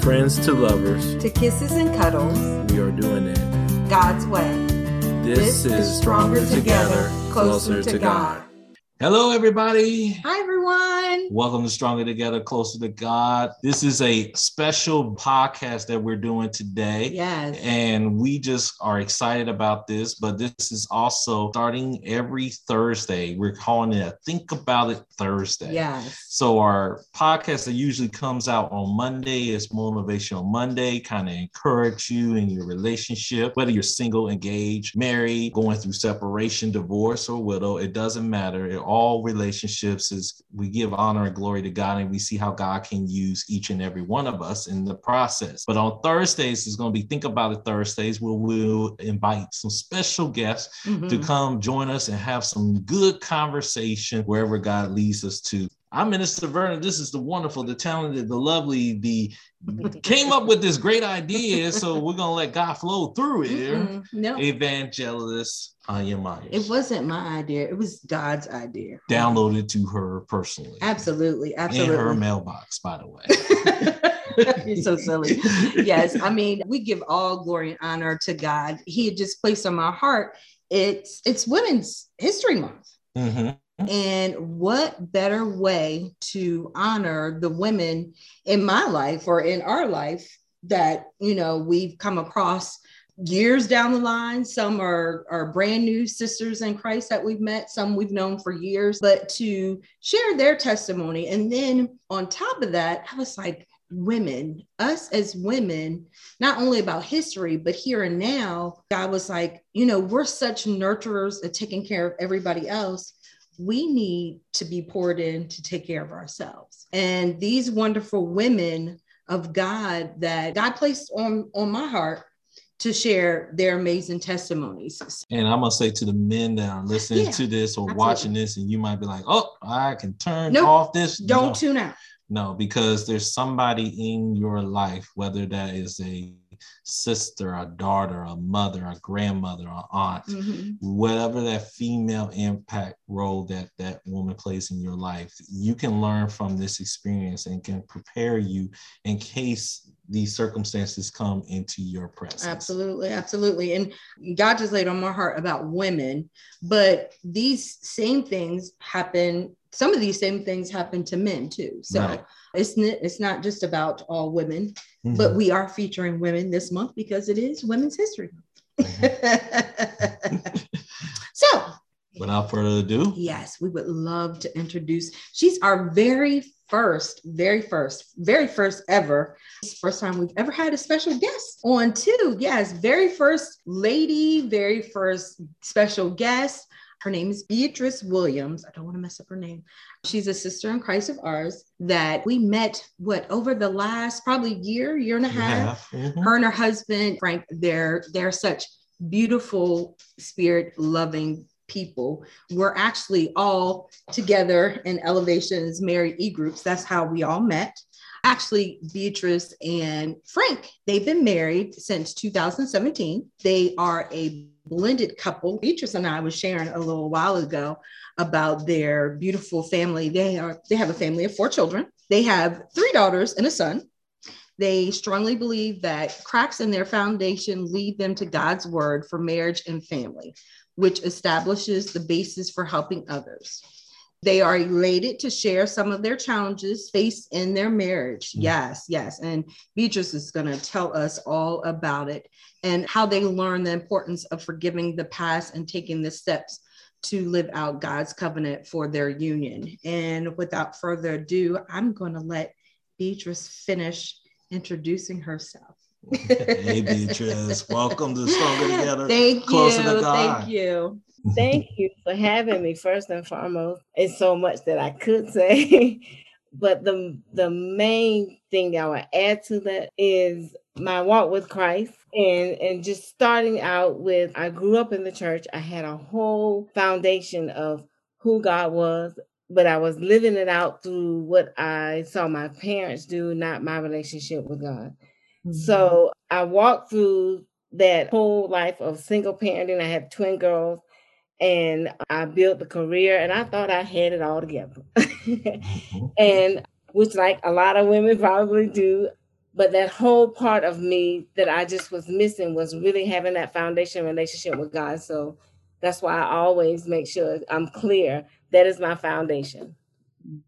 friends to lovers, to kisses and cuddles, we are doing it God's way. This, is Stronger Together, Closer to God. Hello, everybody. Hi, everyone. Welcome to Stronger Together, Closer to God. This is a special podcast that we're doing today. Yes. And we just are excited about this, but this is also starting every Thursday. We're calling it a Think About It Thursday. Yes. So our podcast that usually comes out on Monday is Motivational Monday, kind of encourage you in your relationship, whether you're single, engaged, married, going through separation, divorce, or widow, it doesn't matter. It, all relationships is we give honor and glory to God and we see how God can use each and every one of us in the process. But on Thursdays, it's going to be Think About It Thursdays where we'll invite some special guests Mhm. to come join us and have some good conversation wherever God leads us to. I'm Minister Vernon. This is the wonderful, the talented, the lovely, the came up with this great idea. So we're gonna let God flow through here. Mm-mm. No, Evangelist Anya Myers. it wasn't my idea. It was God's idea. Downloaded to her personally. Absolutely. Absolutely. In her mailbox, by the way. You're so silly. Yes. I mean, we give all glory and honor to God. He had just placed on my heart. It's it's Women's History Month. Mhm. And what better way to honor the women in my life or in our life that you know we've come across years down the line? Some are are brand new sisters in christ that we've met some we've known for years but to share their testimony. And then on top of that i was like women us as women not only about history but here and now god was like you know we're such nurturers of taking care of everybody else we need to be poured in to take care of ourselves. And these wonderful women of God that God placed on, on my heart to share their amazing testimonies. And I'm gonna say to the men that are listening Yeah, to this or absolutely. watching this, and you might be like, "Oh, I can turn Nope, off this." Don't No. tune out. No, because there's somebody in your life, whether that is a sister, a daughter, a mother, a grandmother, a aunt, Mhm. whatever that female impact role that that woman plays in your life, you can learn from this experience and can prepare you in case these circumstances come into your presence. Absolutely, absolutely. And God just laid on my heart about women, but these same things happen. Some of these same things happen to men too. So Right. it's n- it's not just about all women, Mhm. but we are featuring women this month because it is Women's History Month. so, Without further ado, yes, we would love to introduce. She's our very first, very first, very first ever. First time we've ever had a special guest on too. Yes, very first lady, very first special guest. Her name is Beatrice Williams. I don't want to mess up her name. She's a sister in Christ of ours that we met what over the last probably year, year and a half have. Mhm. her and her husband frank they're they're such beautiful spirit loving people we're actually all together in elevations Mary e-groups that's how we all met actually beatrice and frank they've been married since 2017 they are a blended couple. Beatrice and i was sharing a little while ago about their beautiful family. They are they have a family of four children. They have three daughters and a son. They strongly believe that cracks in their foundation lead them to God's word for marriage and family, which establishes the basis for helping others. They are elated to share some of their challenges faced in their marriage. Mm. Yes, yes. And Beatrice is going to tell us all about it and how they learn the importance of forgiving the past and taking the steps to live out God's covenant for their union. And without further ado, I'm going to let Beatrice finish introducing herself. hey Beatrice, welcome to Stronger Together. Thank Closer to you. God. Thank you. Thank you for having me. First and foremost, it's so much that I could say, but the the main thing I would add to that is my walk with Christ, and and just starting out with. I grew up in the church. I had a whole foundation of who God was, but I was living it out through what I saw my parents do, not my relationship with God. Mm-hmm. So I walked through that whole life of single parenting. I had twin girls and I built the career and I thought I had it all together. Mm-hmm. and which like a lot of women probably do, but that whole part of me that I just was missing was really having that foundation relationship with God. So that's why I always make sure I'm clear. That is my foundation.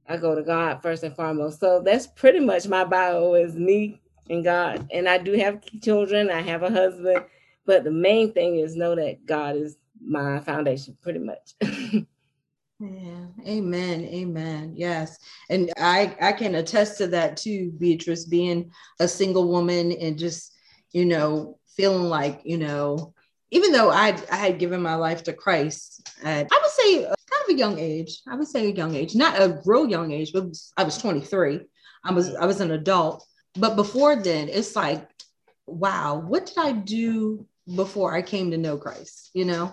I go to God first and foremost. So that's pretty much my bio is me and God. And I do have children, I have a husband, but the main thing is know that God is my foundation pretty much. Yeah. Amen. Amen. Yes. And I I can attest to that too, Beatrice, being a single woman and just, you know, feeling like, you know, even though I I had given my life to Christ at I would say uh, kind of a young age. I would say a young age, not a real young age, but I was 23. I was I was an adult. But before then, it's like, wow, what did I do before I came to know Christ? You know,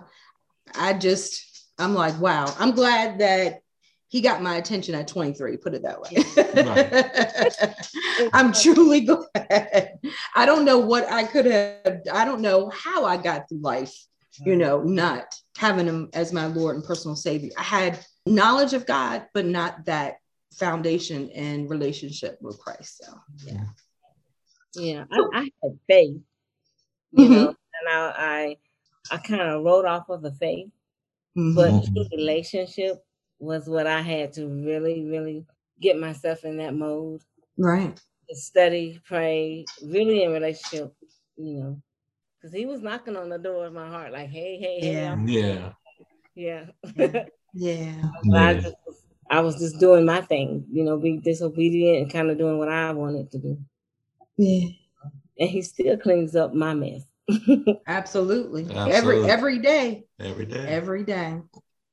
I just I'm like, wow, I'm glad that he got my attention at 23, put it that way. I'm truly glad. I don't know what I could have, I don't know how I got through life, you know, not having him as my Lord and personal savior. I had knowledge of God, but not that foundation and relationship with Christ. So yeah. Yeah, I, I had faith, you mm-hmm. know, and I I, I kind of wrote off of the faith Mm-hmm. But relationship was what I had to really, really get myself in that mode. Right. To study, pray, really in relationship, you know, because he was knocking on the door of my heart, like, hey, hey, hey. Yeah. Yeah. Yeah. yeah. yeah. I, just, I was just doing my thing, you know, be disobedient and kind of doing what I wanted to do. Yeah. And he still cleans up my mess. Absolutely. Absolutely. Every every day. Every day. Every day.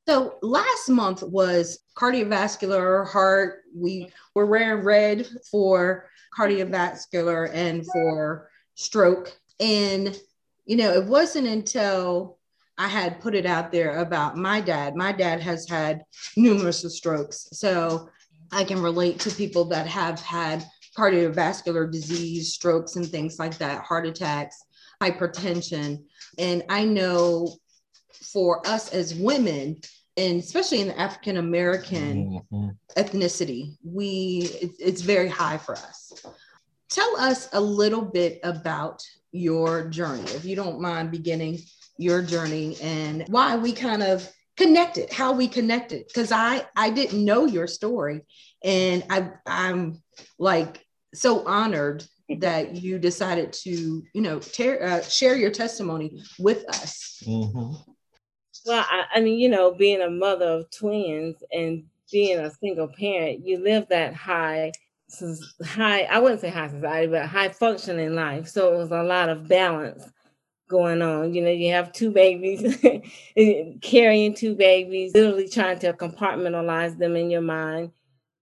So last month was cardiovascular heart. We were wearing red for cardiovascular and for stroke. And, you know, it wasn't until I had put it out there about my dad. My dad has had numerous strokes. So I can relate to people that have had cardiovascular disease, strokes, and things like that, heart attacks hypertension. And I know for us as women, and especially in the African American mm-hmm. ethnicity, we it, it's very high for us. Tell us a little bit about your journey, if you don't mind beginning your journey and why we kind of connected, how we connected. Because I I didn't know your story, and I I'm like so honored that you decided to, you know, tear, uh, share your testimony with us. Mm-hmm. Well, I, I, mean, you know, being a mother of twins and being a single parent, you live that high, high. I wouldn't say high society, but high functioning life. So it was a lot of balance going on. You know, you have two babies, carrying two babies, literally trying to compartmentalize them in your mind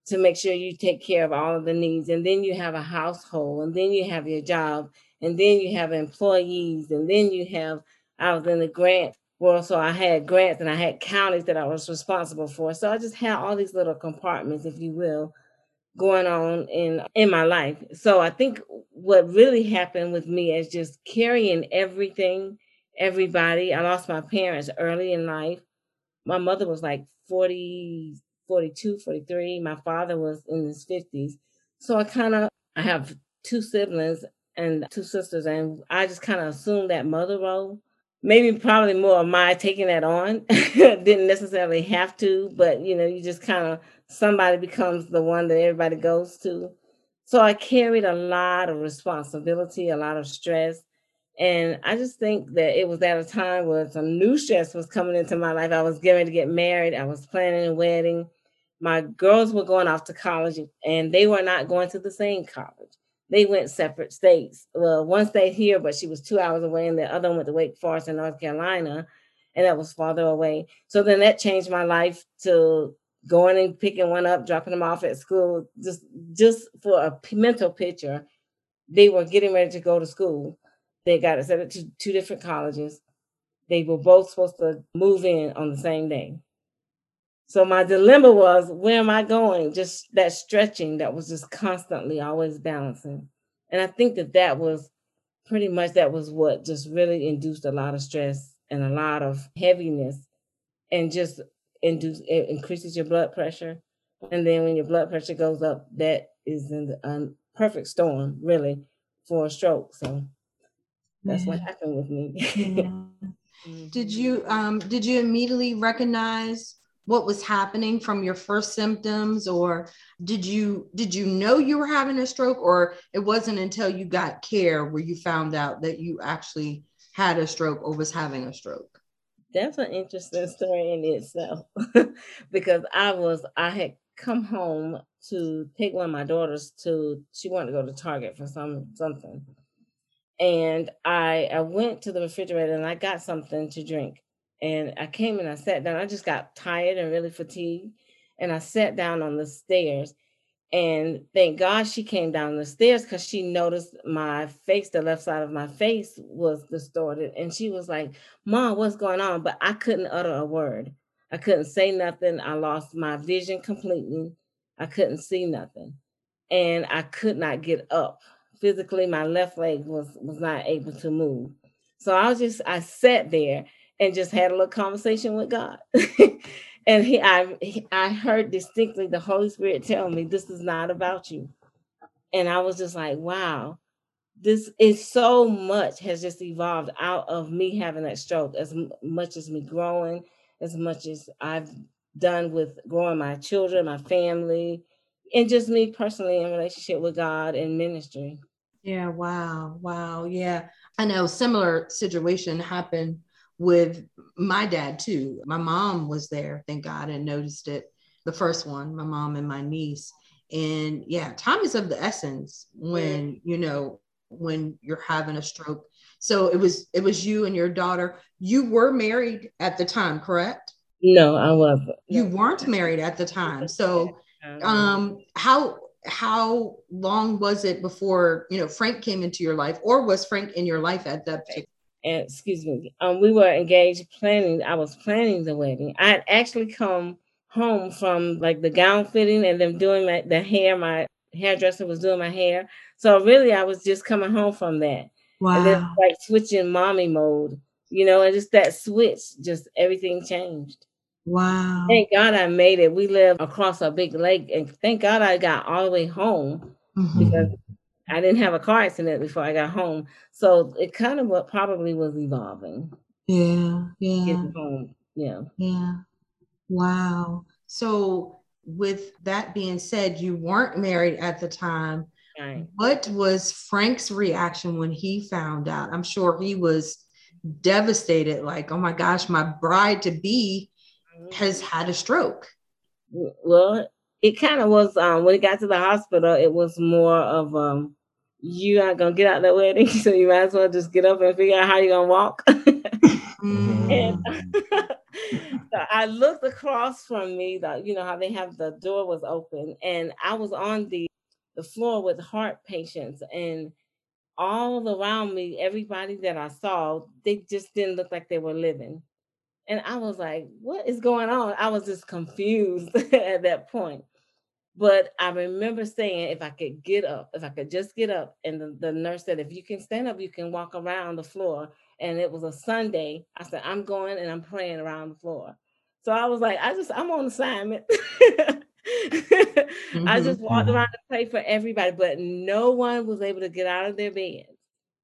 to make sure you take care of all of the needs. And then you have a household, and then you have your job, and then you have employees, and then you have, I was in the grant world, so I had grants and I had counties that I was responsible for. So I just had all these little compartments, if you will, going on in in my life. So I think what really happened with me is just carrying everything, everybody. I lost my parents early in life. My mother was like 40 42, 43. My father was in his 50s. So I kind of, I have two siblings and two sisters, and I just kind of assumed that mother role. Maybe probably more of my taking that on. Didn't necessarily have to, but you know, you just kind of somebody becomes the one that everybody goes to. So I carried a lot of responsibility, a lot of stress. And I just think that it was at a time where some new stress was coming into my life. I was getting to get married. I was planning a wedding my girls were going off to college and they were not going to the same college. They went separate states. Well, one stayed here, but she was two hours away, and the other one went to Wake Forest in North Carolina, and that was farther away. So then that changed my life to going and picking one up, dropping them off at school, just just for a mental picture. They were getting ready to go to school. They got accepted to two different colleges. They were both supposed to move in on the same day. So my dilemma was, where am I going? Just that stretching that was just constantly always balancing. And I think that that was pretty much that was what just really induced a lot of stress and a lot of heaviness and just induce it increases your blood pressure. And then when your blood pressure goes up, that is an perfect storm, really, for a stroke. So that's what happened with me. mm-hmm. Did you um did you immediately recognize what was happening from your first symptoms or did you did you know you were having a stroke or it wasn't until you got care where you found out that you actually had a stroke or was having a stroke? That's an interesting story in itself because i was i had come home to take one of my daughters to she wanted to go to target for some something. And i i went to the refrigerator and i got something to drink and I came and I sat down. I just got tired and really fatigued. And I sat down on the stairs. And thank God she came down the stairs because she noticed my face, the left side of my face was distorted. And she was like, Mom, what's going on? But I couldn't utter a word. I couldn't say nothing. I lost my vision completely. I couldn't see nothing. And I could not get up. Physically, my left leg was was not able to move. So I was just I sat there and just had a little conversation with God. and he I he, I heard distinctly the Holy Spirit tell me this is not about you. And I was just like, wow, this is so much has just evolved out of me having that stroke as much as me growing, as much as I've done with growing my children, my family, and just me personally in relationship with God and ministry. Yeah, wow. Wow. Yeah. I know similar situation happened with my dad too. My mom was there, thank God, and noticed it. The first one, my mom and my niece. And yeah, time is of the essence when, you know, when you're having a stroke. So it was it was you and your daughter. You were married at the time, correct? No, I wasn't. You weren't married at the time. So um how how long was it before you know Frank came into your life or was Frank in your life at that particular and excuse me, um, we were engaged planning. I was planning the wedding. I had actually come home from like the gown fitting and them doing my, the hair. My hairdresser was doing my hair. So really, I was just coming home from that. Wow. And then like switching mommy mode, you know, and just that switch, just everything changed. Wow. Thank God I made it. We live across a big lake, and thank God I got all the way home mm-hmm. because I didn't have a car accident before I got home. So it kind of what probably was evolving. Yeah. Yeah. Getting home. Yeah. Yeah. Wow. So with that being said, you weren't married at the time. Right. What was Frank's reaction when he found out? I'm sure he was devastated, like, oh my gosh, my bride to be has mm-hmm. had a stroke. Well, it kind of was um when it got to the hospital, it was more of um you aren't gonna get out that wedding, so you might as well just get up and figure out how you're gonna walk. mm. and so I looked across from me, that you know how they have the door was open, and I was on the the floor with heart patients and all around me, everybody that I saw, they just didn't look like they were living. And I was like, what is going on? I was just confused at that point. But I remember saying, if I could get up, if I could just get up, and the, the nurse said, if you can stand up, you can walk around the floor. And it was a Sunday. I said, I'm going and I'm praying around the floor. So I was like, I just, I'm on assignment. mm-hmm, I just walked mm-hmm. around and prayed for everybody, but no one was able to get out of their beds.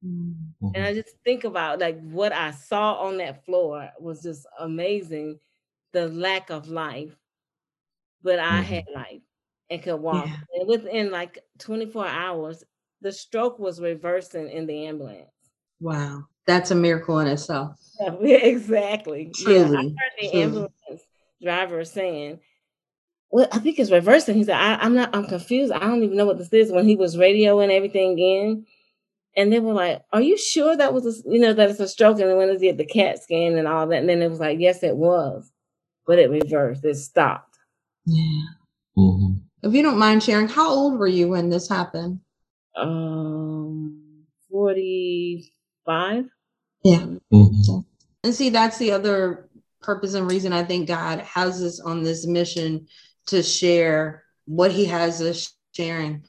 Mm-hmm. And I just think about like what I saw on that floor was just amazing. The lack of life, but I mm-hmm. had life and could walk. Yeah. And within like 24 hours, the stroke was reversing in the ambulance. Wow. That's a miracle in itself. Yeah, exactly. Truly. Yeah, I heard the Truly. ambulance driver saying, well, I think it's reversing. He said, I, am not, I'm confused. I don't even know what this is. When he was radioing everything in, and they were like, Are you sure that was a, you know, that it's a stroke? And then when they did the CAT scan and all that, and then it was like, Yes, it was. But it reversed, it stopped. Yeah. Mm-hmm. If you don't mind sharing, how old were you when this happened? Um, 45. Yeah. Mm-hmm. And see, that's the other purpose and reason I think God has us on this mission to share what He has us sharing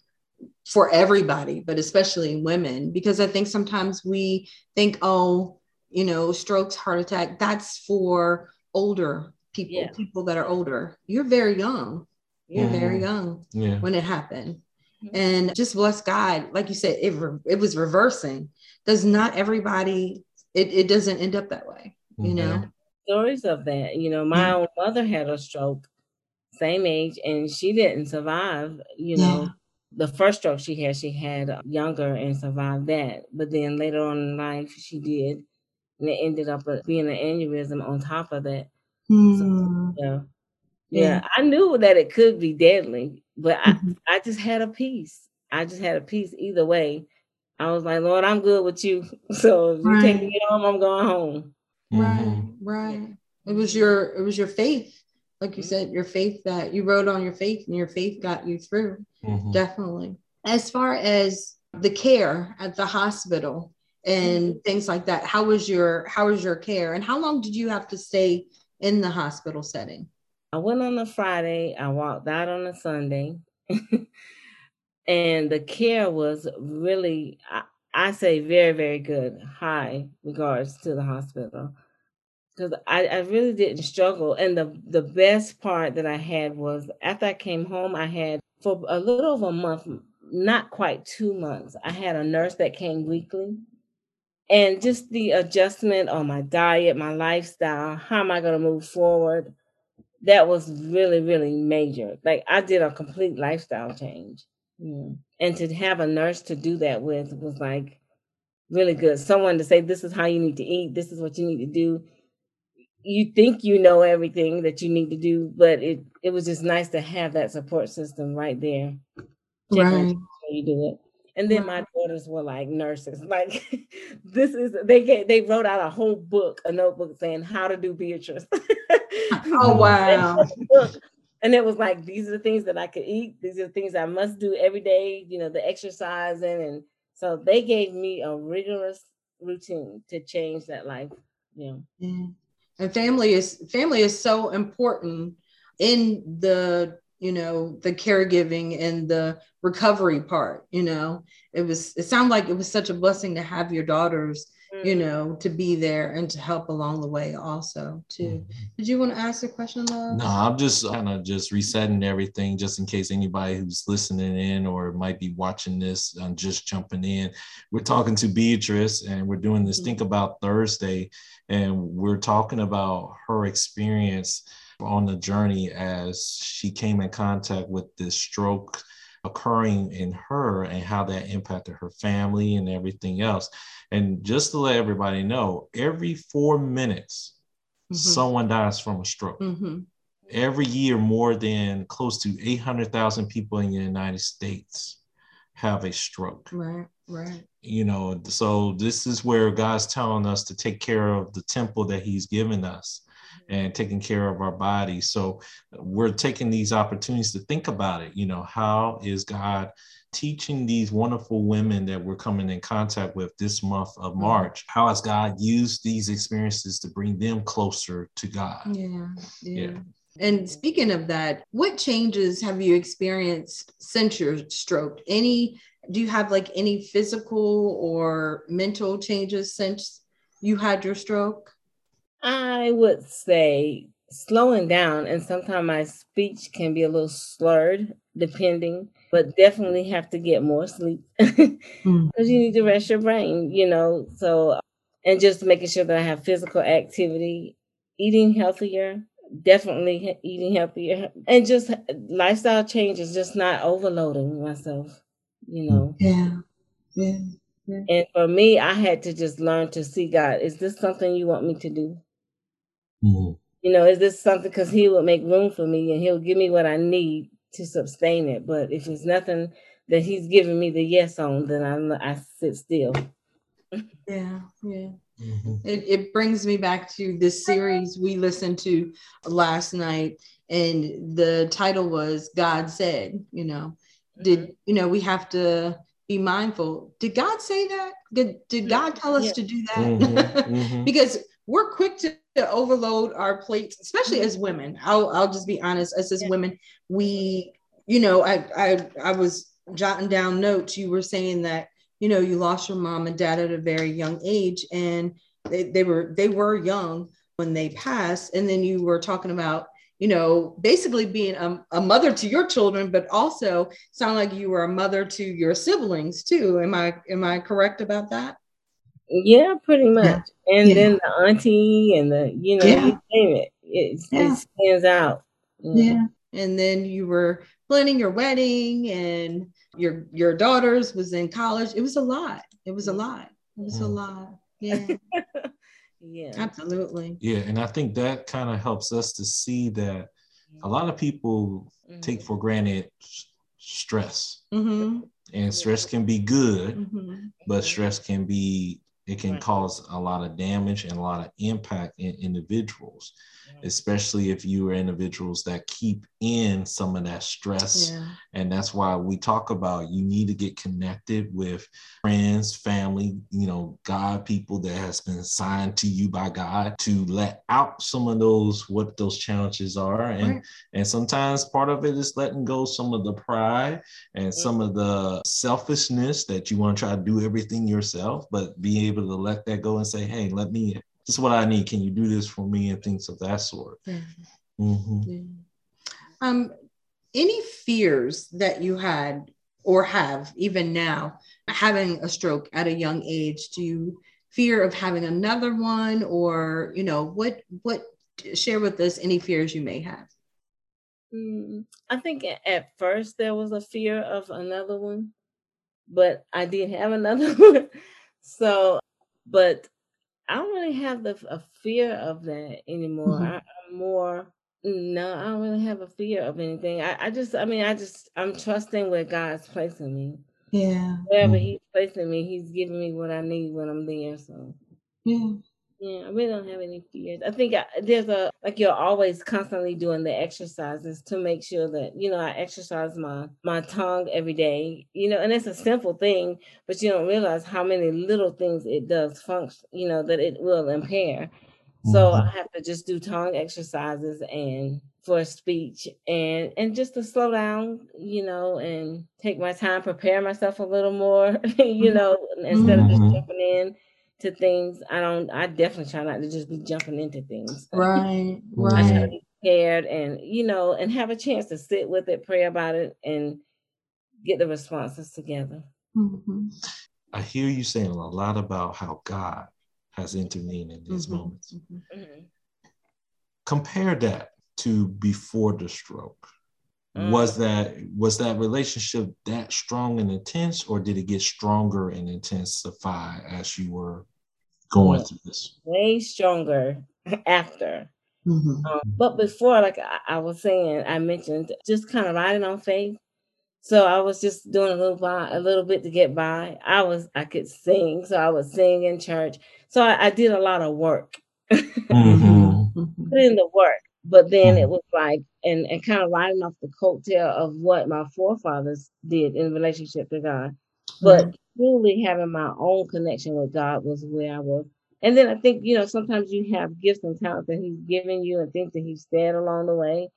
for everybody, but especially women, because I think sometimes we think, oh, you know, strokes, heart attack, that's for older people, yeah. people that are older. You're very young. You're mm-hmm. very young yeah. when it happened. mm-hmm. and just bless God. Like you said, it, it was reversing. Does not everybody, it, it doesn't end up that way, you mm-hmm. know? Stories of that. You know, my mm-hmm. own mother had a stroke, same age, and she didn't survive, you know. Yeah. The first stroke she had, she had younger and survived that. But then later on in life, she did. And it ended up being an aneurysm on top of that. Mm. So, yeah. Yeah, I knew that it could be deadly, but mm-hmm. I, I just had a peace. I just had a peace either way. I was like, Lord, I'm good with you. So if you right. take me home, I'm going home. Right, mm-hmm. right. It was your it was your faith, like you mm-hmm. said, your faith that you wrote on your faith, and your faith got you through. Mm-hmm. Definitely. As far as the care at the hospital and mm-hmm. things like that, how was your how was your care, and how long did you have to stay in the hospital setting? I went on a Friday, I walked out on a Sunday. and the care was really I, I, say very, very good. High regards to the hospital. Because I, I really didn't struggle. And the the best part that I had was after I came home, I had for a little over a month, not quite two months, I had a nurse that came weekly and just the adjustment on my diet, my lifestyle, how am I going to move forward? That was really, really major. Like I did a complete lifestyle change. Yeah. And to have a nurse to do that with was like really good. Someone to say, this is how you need to eat, this is what you need to do. You think you know everything that you need to do, but it it was just nice to have that support system right there. Right. You do it. And then my daughters were like nurses. Like this is they get they wrote out a whole book, a notebook saying how to do Beatrice. oh wow. and it was like these are the things that I could eat. These are the things I must do every day, you know, the exercising and so they gave me a rigorous routine to change that life. Yeah. yeah. Mm. And family is family is so important in the you know the caregiving and the recovery part you know it was it sounded like it was such a blessing to have your daughters mm-hmm. you know to be there and to help along the way also too mm-hmm. did you want to ask a question love? no i'm just kind of just resetting everything just in case anybody who's listening in or might be watching this and just jumping in we're talking to beatrice and we're doing this mm-hmm. think about thursday and we're talking about her experience on the journey as she came in contact with this stroke occurring in her and how that impacted her family and everything else. And just to let everybody know, every four minutes, mm-hmm. someone dies from a stroke. Mm-hmm. Every year, more than close to 800,000 people in the United States have a stroke. Right, right. You know, so this is where God's telling us to take care of the temple that He's given us and taking care of our bodies. So we're taking these opportunities to think about it. You know, how is God teaching these wonderful women that we're coming in contact with this month of mm-hmm. March? How has God used these experiences to bring them closer to God? Yeah. Yeah. yeah. And speaking of that, what changes have you experienced since your stroke? Any do you have like any physical or mental changes since you had your stroke? I would say slowing down, and sometimes my speech can be a little slurred, depending, but definitely have to get more sleep because mm. you need to rest your brain, you know. So, and just making sure that I have physical activity, eating healthier, definitely eating healthier, and just lifestyle changes, just not overloading myself, you know. Yeah. Yeah. yeah. And for me, I had to just learn to see God. Is this something you want me to do? Mm-hmm. You know, is this something because he will make room for me and he'll give me what I need to sustain it. But if it's nothing that he's giving me the yes on, then I I sit still. Yeah, yeah. Mm-hmm. It, it brings me back to this series we listened to last night, and the title was God Said, you know, did mm-hmm. you know we have to be mindful? Did God say that? Did, did God tell us yeah. to do that? Mm-hmm. mm-hmm. because we're quick to to overload our plates, especially mm-hmm. as women. I'll I'll just be honest. As as yeah. women, we, you know, I I I was jotting down notes. You were saying that you know you lost your mom and dad at a very young age, and they, they were they were young when they passed. And then you were talking about you know, basically being a, a, mother to your children, but also sound like you were a mother to your siblings too. Am I am I correct about that? Yeah, pretty much. Yeah. And yeah. then the auntie and the, you know, yeah. you name it. It, it stands out. Yeah. And then you were planning your wedding and your your daughters was in college. It was a lot. It was a lot. It was mm. a lot. Yeah. yeah. Absolutely. Yeah. And I think that kind of helps us to see that a lot of people mm-hmm. take for granted stress. Mm-hmm. And stress can be good, mm-hmm. but stress can be it can right. cause a lot of damage and a lot of impact in individuals especially if you are individuals that keep in some of that stress. Yeah. And that's why we talk about you need to get connected with friends, family, you know, God people that has been assigned to you by God to let out some of those what those challenges are. And right. and sometimes part of it is letting go some of the pride and some of the selfishness that you want to try to do everything yourself, but be able to let that go and say, hey, let me this is what I need. Can you do this for me? And things of that sort. Mm-hmm. Yeah. Um, any fears that you had or have even now having a stroke at a young age? Do you fear of having another one, or you know what? What share with us any fears you may have? Mm, I think at first there was a fear of another one, but I did have another one. So, but I don't really have the a fear of that anymore. Mm-hmm. I, am more no, I don't really have a fear of anything. I, I just, I mean, I just, I'm trusting where God's placing me. Yeah. Wherever. He's placing me, He's giving me what I need when I'm there. So. Yeah. Yeah, I really don't have any fears. I think I, there's a like you're always constantly doing the exercises to make sure that you know I exercise my my tongue every day. You know, and it's a simple thing, but you don't realize how many little things it does function. You know that it will impair. So mm-hmm. I have to just do tongue exercises and for speech and and just to slow down, you know, and take my time, prepare myself a little more, you mm-hmm. know, instead mm-hmm. of just mm-hmm. jumping in to things. I don't. I definitely try not to just be jumping into things. Right. Right. I try to be prepared and you know and have a chance to sit with it, pray about it, and get the responses together. Mm-hmm. I hear you saying a lot about how God has intervened in these mm-hmm. moments. Mm-hmm. mm-hmm. Compare that to before the stroke. Mm. Was that was that relationship that strong and intense, or did it get stronger and intensify as you were going through this? Way stronger after. Mm-hmm. Um, but before, like I, I, was saying, I mentioned just kind of riding on faith. So I was just doing a little by, a little bit to get by. I was I could sing, so I was sing in church. So I, I did a lot of work. Mm-hmm. Put in the work, but then it mm-hmm. was like and and kind of riding off the coattail of what my forefathers did in relationship to God. But mm-hmm truly having my own connection with God was where I was. And then I think, you know, sometimes you have gifts and talents that He's given you and things that He's said along the way,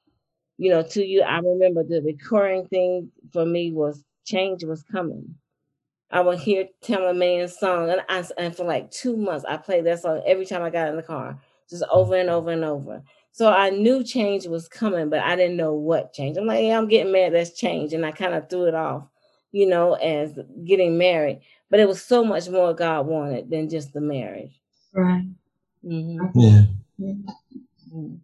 you know, to you. I remember the recurring thing for me was change was coming. I would hear Tamela Mann's song, and I and for like two months I played that song every time I got in the car, just over and over and over. So I knew change was coming, but I didn't know what change. I'm like, yeah, I'm getting married. That's change, and I kind of threw it off you know, as getting married. But it was so much more God wanted than just the marriage. Right. Mm-hmm. Yeah. Mm-hmm.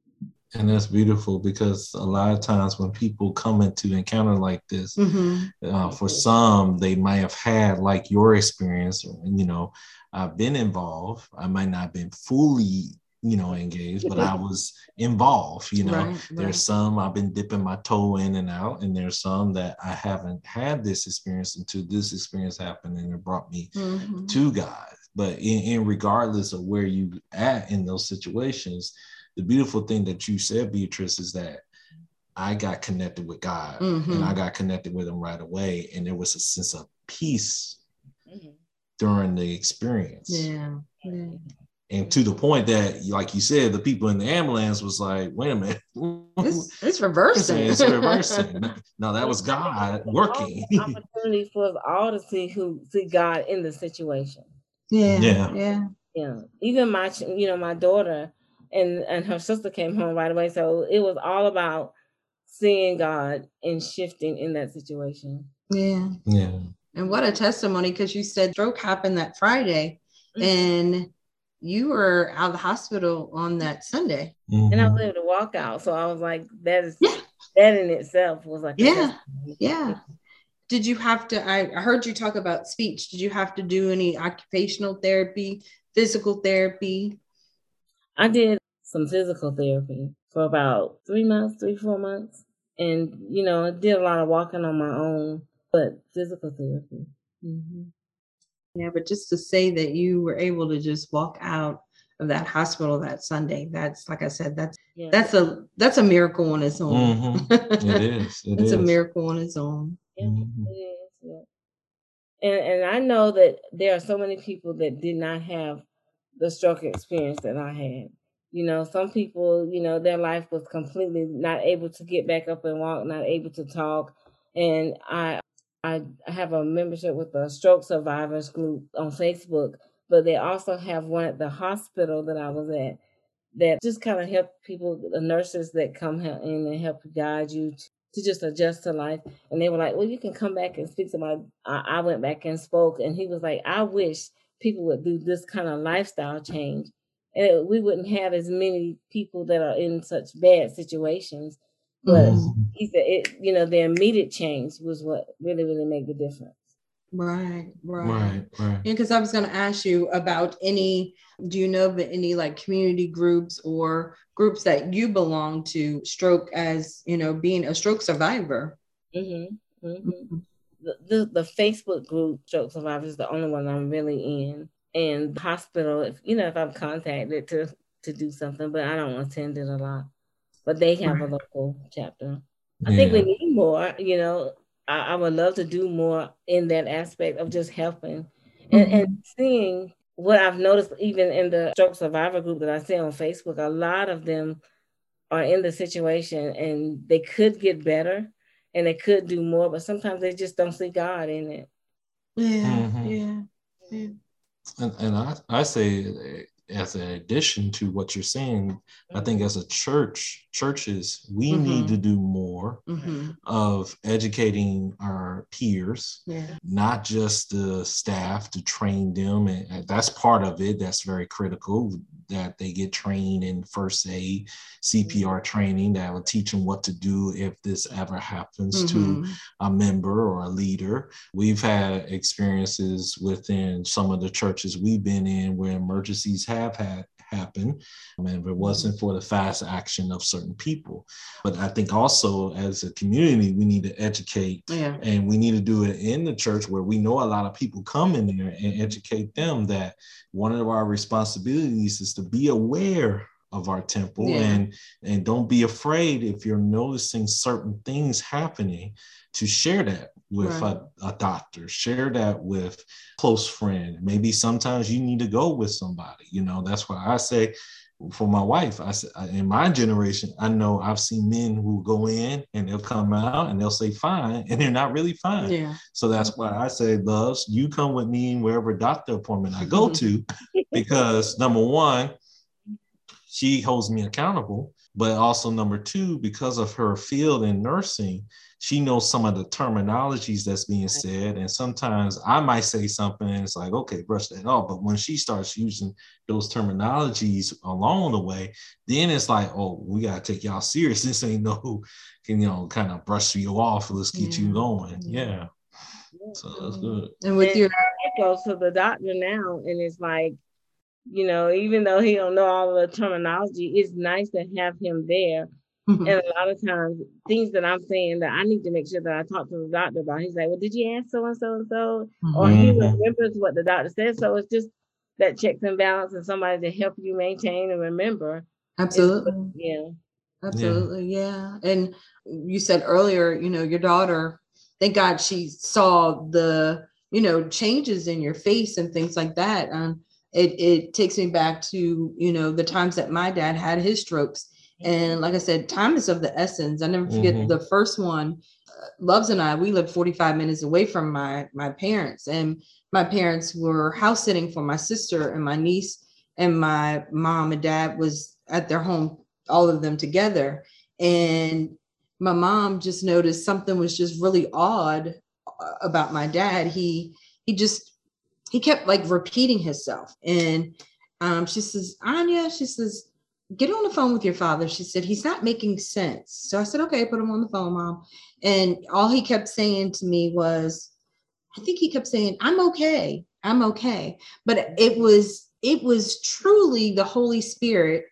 And that's beautiful because a lot of times when people come into encounter like this, mm-hmm. uh, for some, they might have had like your experience, you know, I've been involved. I might not have been fully you know, engaged, but I was involved. You know, right, there's some I've been dipping my toe in and out, and there's some that I haven't had this experience until this experience happened and it brought me mm-hmm. to God. But in, in regardless of where you at in those situations, the beautiful thing that you said, Beatrice, is that I got connected with God mm-hmm. and I got connected with him right away. And there was a sense of peace mm-hmm. during the experience. Yeah. yeah and to the point that like you said the people in the ambulance was like wait a minute it's, it's reversing it's reversing no that was god working opportunity for us all to see who see god in the situation yeah yeah yeah yeah even my you know my daughter and and her sister came home right away. So it was all about seeing God and shifting in that situation. Yeah. Yeah. And what a testimony because you said stroke happened that Friday mm-hmm. and you were out of the hospital on that Sunday. Mm-hmm. And I was able to walk out. So I was like, that is yeah. that in itself was like Yeah. Yeah. Did you have to I, I heard you talk about speech. Did you have to do any occupational therapy, physical therapy? I did some physical therapy for about three months, three, four months. And, you know, I did a lot of walking on my own, but physical therapy. Mm-hmm. Yeah, but just to say that you were able to just walk out of that hospital that Sunday, that's like I said, that's yeah. that's a that's a miracle on its own. Mm-hmm. It is. It it's is. a miracle on its own. Yeah, mm-hmm. it is. Yeah. And and I know that there are so many people that did not have the stroke experience that I had. You know, some people, you know, their life was completely not able to get back up and walk, not able to talk. And I I have a membership with the stroke survivors group on Facebook, but they also have one at the hospital that I was at that just kind of help people, the nurses that come in and help guide you to, to just adjust to life. And they were like, well, you can come back and speak to my, I, I went back and spoke and he was like, I wish people would do this kind of lifestyle change and we wouldn't have as many people that are in such bad situations. But mm-hmm. he said, it, you know, the immediate change was what really, really made the difference. Right, right, right, right. because I was going to ask you about any. Do you know of any like community groups or groups that you belong to? Stroke as you know, being a stroke survivor. Mm-hmm, mm-hmm. The, the, the Facebook group Stroke Survivors is the only one I'm really in. And hospital if you know if i'm contacted to to do something but i don't attend it a lot. But they have a local chapter. I think we need more you know. I, I, would love to do more in that aspect of just helping. And, mm-hmm. and seeing what i've noticed even in the stroke survivor group that i see on facebook a lot of them are in the situation and they could get better and they could do more but sometimes they just don't see god in it yeah mm-hmm. yeah, yeah. And, and I, I say as an addition to what you're saying, I think as a church, churches, we mm-hmm. need to do more mm-hmm. of educating our peers, yeah. not just the staff to train them. And that's part of it. That's very critical that they get trained in first aid, CPR training that will teach them what to do if this ever happens mm-hmm. to a member or a leader. We've had experiences within some of the churches we've been in where emergencies have had happen um, I mean, if it wasn't for the fast action of certain people. But I think also as a community, we need to educate yeah. and we need to do it in the church where we know a lot of people come in there and educate them that one of our responsibilities is to be aware of our temple. Yeah. and and don't be afraid if you're noticing certain things happening to share that with right. a, a, doctor share that with close friend. Maybe sometimes you need to go with somebody you know that's why i say for my wife i said in my generation i know i've seen men who go in and they'll come out and they'll say fine and they're not really fine. Yeah. So that's why i say loves you come with me wherever doctor appointment i go mm-hmm. to. Because number one she holds me accountable but also number two because of her field in nursing she knows some of the terminologies that's being said. And sometimes I might say something and it's like, okay, brush that off. But when she starts using those terminologies along the way, then it's like, oh, we gotta take y'all serious. This ain't no can you know kind of brush you off. Let's get yeah. you going. Yeah. So that's good. And with your I go to the doctor now and it's like, you know, even though he don't know all the terminology, it's nice to have him there Mm-hmm. And a lot of times, things that I'm saying that I need to make sure that I talk to the doctor about. He's like, "Well, did you ask so and so and so?" Or he mm-hmm. remembers what the doctor said. So it's just that checks and balance and somebody to help you maintain and remember. Absolutely. yeah. Absolutely. Yeah. yeah. And you said earlier, you know, your daughter, thank God she saw the, you know, changes in your face and things like that. Um, it, it takes me back to, you know, the times that my dad had his strokes and like I said, time is of the essence. I never forget mm-hmm. the first one. Uh, Loves and I, we lived 45 minutes away from my my parents, and my parents were house sitting for my sister and my niece, and my mom and dad was at their home, all of them together. And my mom just noticed something was just really odd uh, about my dad. He he just he kept like repeating himself. And um, she says, Anya, she says, get on the phone with your father. She said, he's not making sense. So I said, okay, put him on the phone, mom. And all he kept saying to me was, I think he kept saying, I'm okay. I'm okay. But it was, it was truly the Holy Spirit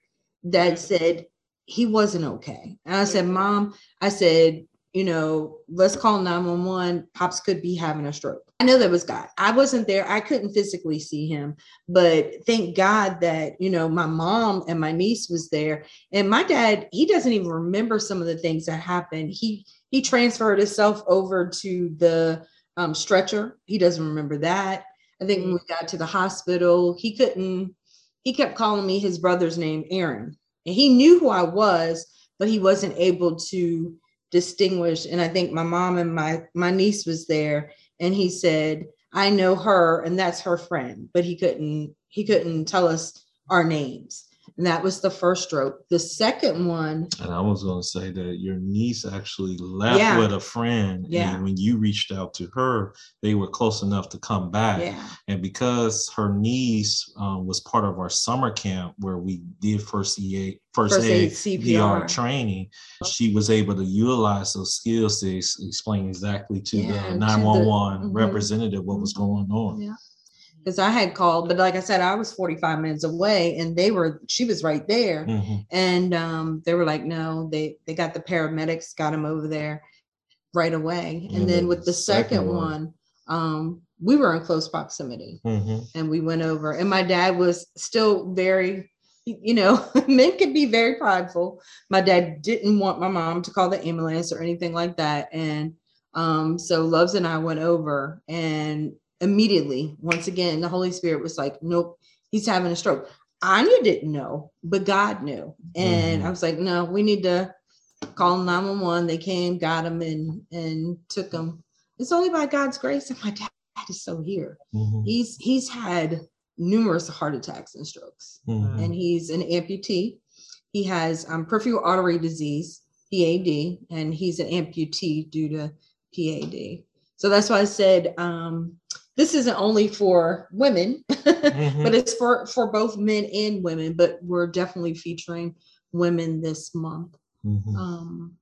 that said he wasn't okay. And I said, Mom, I said, you know, let's call 911. Pops could be having a stroke. I know that was God. I wasn't there. I couldn't physically see him, but thank God that, you know, my mom and my niece was there. And my dad, he doesn't even remember some of the things that happened. He he transferred himself over to the um, stretcher. He doesn't remember that. I think when we got to the hospital, he couldn't, he kept calling me his brother's name, Aaron. And he knew who I was, but he wasn't able to distinguish. And I think my mom and my my niece was there, and he said, "I know her, and that's her friend," but he couldn't he couldn't tell us our names. And that was the first stroke. The second one. And I was going to say that your niece actually left Yeah. with a friend. Yeah. And when you reached out to her, they were close enough to come back. Yeah. And because her niece um, was part of our summer camp where we did first EA, first, First aid, aid CPR. Training, she was able to utilize those skills to ex- explain exactly to Yeah, to the the- 911 mhm. representative what was going on. Yeah. Because I had called, but like I said, I was 45 minutes away and they were, she was right there. Mhm. And um, they were like, no, they they got the paramedics, got him over there right away. And And then with the second second one, one- um, we were in close proximity Mhm. and we went over. And my dad was still very, you know, men can be very prideful. My dad didn't want my mom to call the ambulance or anything like that. And um, so Loves and I went over and immediately, once again, the Holy Spirit was like, nope, he's having a stroke. Anya didn't know, but God knew. And I Mhm. was like, no, we need to call 911. They came, got him, and and took him. It's only by God's grace. And my dad is so here. Mhm. He's he's had numerous heart attacks and strokes, Mhm. and he's an amputee. He has um, peripheral artery disease, PAD, and he's an amputee due to PAD. So that's why I said um, this isn't only for women, Mhm. but it's for for both men and women. But we're definitely featuring women this month. Mhm. Um,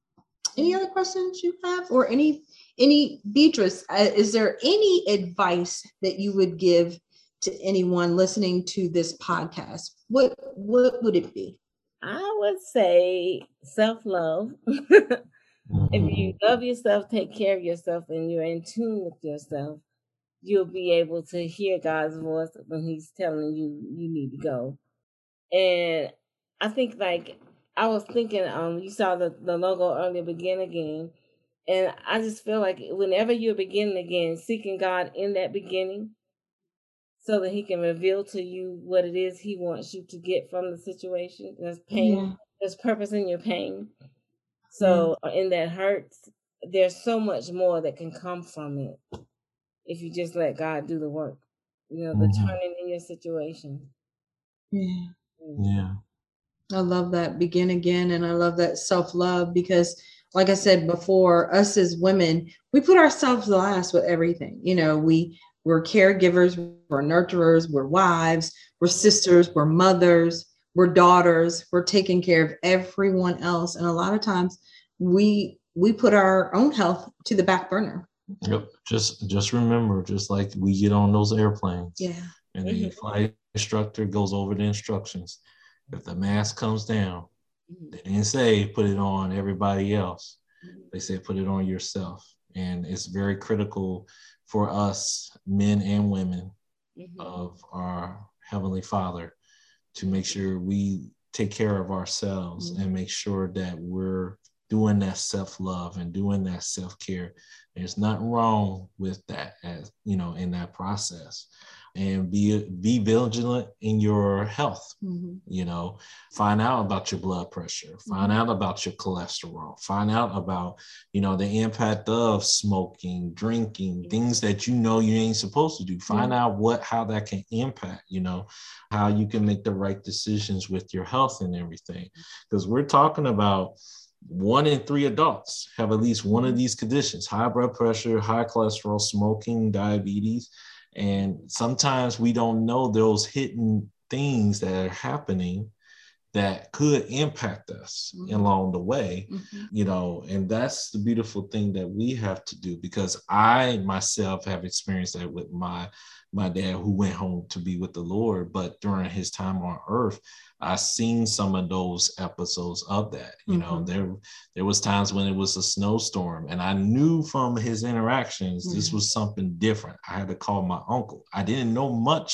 any other questions you have, or any any Beatrice? Uh, is there any advice that you would give to anyone listening to this podcast? What what would it be? I would say self love. if you love yourself, take care of yourself, and you're in tune with yourself, you'll be able to hear God's voice when He's telling you you need to go. And I think like I was thinking, um, you saw the, the logo earlier, begin again. And I just feel like whenever you're beginning again, seeking God in that beginning, so that He can reveal to you what it is He wants you to get from the situation. There's pain, there's purpose in your pain. So in that hurt, there's so much more that can come from it if you just let God do the work. You know, the Mhm. turning in your situation. Yeah. Yeah. I love that begin again, and I love that self love because, like I said before, us as women, we put ourselves last with everything. You know, we we're caregivers, we're nurturers, we're wives, we're sisters, we're mothers, we're daughters, we're taking care of everyone else, and a lot of times we we put our own health to the back burner. Yep. Just just remember, just like we get on those airplanes. Yeah. And the Mhm. flight instructor goes over the instructions. If the mask comes down, they didn't say put it on everybody else. They said put it on yourself. And it's very critical for us, men and women Mhm. of our Heavenly Father, to make sure we take care of ourselves Mhm. and make sure that we're doing that self-love and doing that self-care. There's nothing wrong with that as you know in that process. and be be vigilant in your health Mhm. you know. Find out about your blood pressure. Find Mhm. out about your cholesterol. Find out about you know the impact of smoking drinking things that you know you ain't supposed to do. Find out what how that can impact you know how you can make the right decisions with your health and everything. Because we're talking about one in three adults have at least one of these conditions high blood pressure high cholesterol smoking diabetes. And sometimes we don't know those hidden things that are happening that could impact us Mhm. along the way Mhm. you know and that's the beautiful thing that we have to do because i myself have experienced that with my my dad who went home to be with the lord but during his time on earth i seen some of those episodes of that you know Mhm. there there was times when it was a snowstorm and i knew from his interactions this Mhm. was something different i had to call my uncle i didn't know much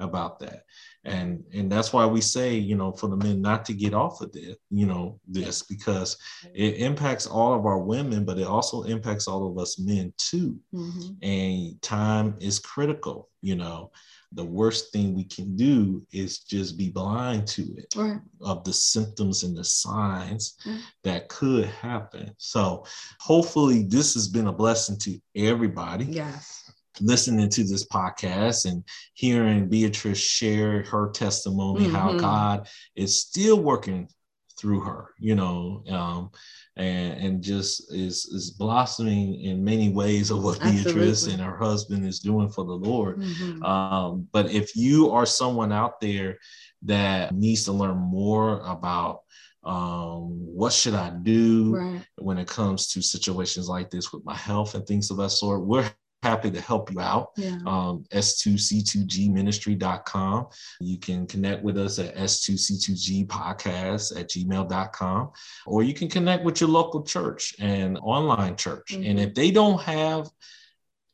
about that and and that's why we say you know for the men not to get off of this you know this because it impacts all of our women but it also impacts all of us men too Mhm. and time is critical you know the worst thing we can do is just be blind to it Right. of the symptoms and the signs Mm. that could happen so hopefully this has been a blessing to everybody Yes. Listening to this podcast and hearing Beatrice share her testimony, how Mhm. God is still working through her, you know, um, and and just is is blossoming in many ways of what Beatrice and her husband is doing for the Lord. Mhm. Um, but if you are someone out there that needs to learn more about um, what should I do, Right. when it comes to situations like this with my health and things of that sort, we're happy to help you out. Yeah. Um, S2C2Gministry.com. You can connect with us at S2C2G podcast at gmail.com, or you can connect with your local church and online church. And Mhm. if they don't have,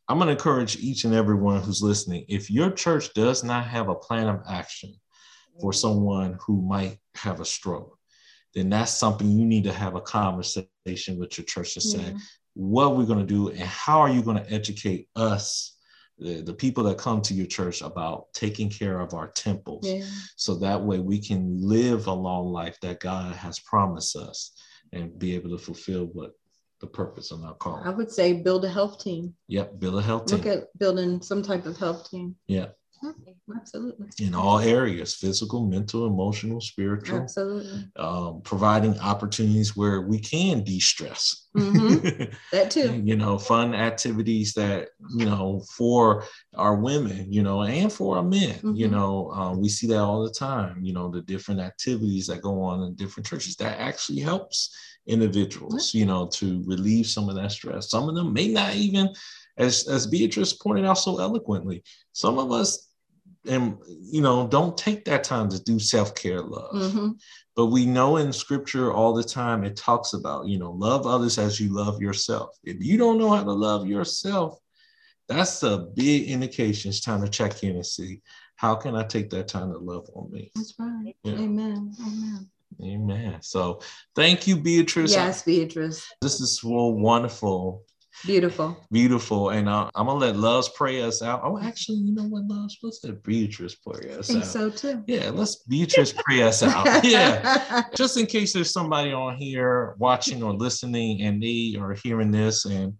I'm going to encourage each and everyone who's listening if your church does not have a plan of action for someone who might have a stroke, then that's something you need to have a conversation with your church to say, Yeah. What we're going to do and how are you going to educate us, the, the people that come to your church, about taking care of our temples Yeah. so that way we can live a long life that God has promised us and be able to fulfill what the purpose of our call. I would say build a health team. Yep, build a health team. Look at building some type of health team. Yeah. Absolutely. in all areas physical, mental, emotional, spiritual, Absolutely. um, providing opportunities where we can de stress. Mhm. That too. you know, fun activities that, you know, for our women, you know, and for our men, you Mhm. know, um, we see that all the time, you know, the different activities that go on in different churches that actually helps individuals, you know, to relieve some of that stress. Some of them may not even, as, as Beatrice pointed out so eloquently, some of us, and you know, don't take that time to do self-care love hmm but we know in scripture all the time it talks about you know love others as you love yourself if you don't know how to love yourself that's a big indication it's time to check in and see how can i take that time to love on me That's right. Yeah. Amen. Amen. amen so thank you beatrice Yes, Beatrice. this is so wonderful Beautiful. beautiful and uh, i'm gonna let loves pray us out oh actually you know what loves let's let beatrice pray I us think out so too. yeah let's beatrice pray us out yeah just in case there's somebody on here watching or listening and they are hearing this and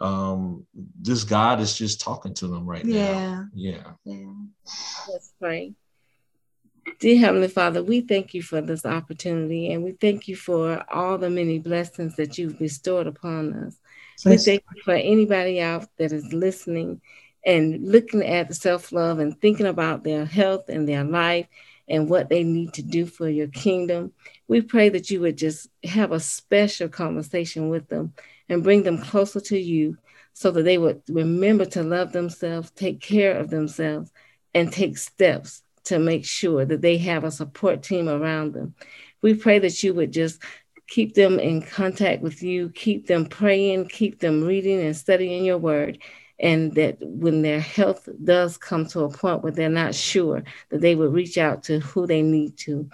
um this god is just talking to them right now yeah. yeah Yeah. Let's pray. Dear Heavenly Father, we thank you for this opportunity and we thank you for all the many blessings that you've bestowed upon us. We thank you for anybody out that is listening and looking at the self love and thinking about their health and their life and what they need to do for your kingdom. We pray that you would just have a special conversation with them and bring them closer to you so that they would remember to love themselves, take care of themselves, and take steps to make sure that they have a support team around them. We pray that you would just keep them in contact with you, keep them praying, keep them reading and studying your word. And that when their health does come to a point where they're not sure, that they would reach out to who they need to.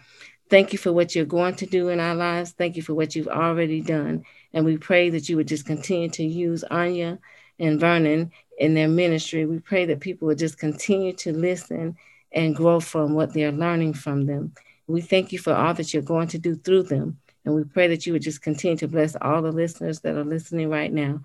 Thank you for what you're going to do in our lives. Thank you for what you've already done. And we pray that you would just continue to use Anya and Vernon in their ministry. We pray that people would just continue to listen and grow from what they're learning from them. We thank you for all that you're going to do through them. And we pray that you would just continue to bless all the listeners that are listening right now.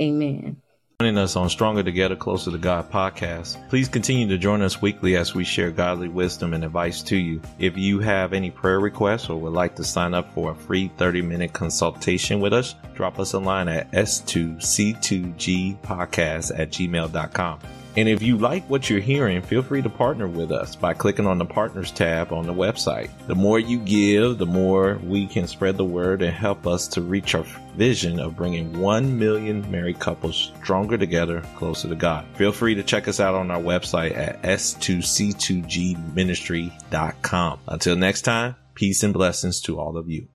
Amen joining us on Stronger Together, Closer to God podcast. Please continue to join us weekly as we share godly wisdom and advice to you. If you have any prayer requests or would like to sign up for a free 30 minute consultation with us, drop us a line at s2c2gpodcast at gmail.com. And if you like what you're hearing, feel free to partner with us by clicking on the Partners tab on the website. The more you give, the more we can spread the word and help us to reach our vision of bringing 1 million married couples stronger together, closer to God. Feel free to check us out on our website at s2c2gministry.com. Until next time, peace and blessings to all of you.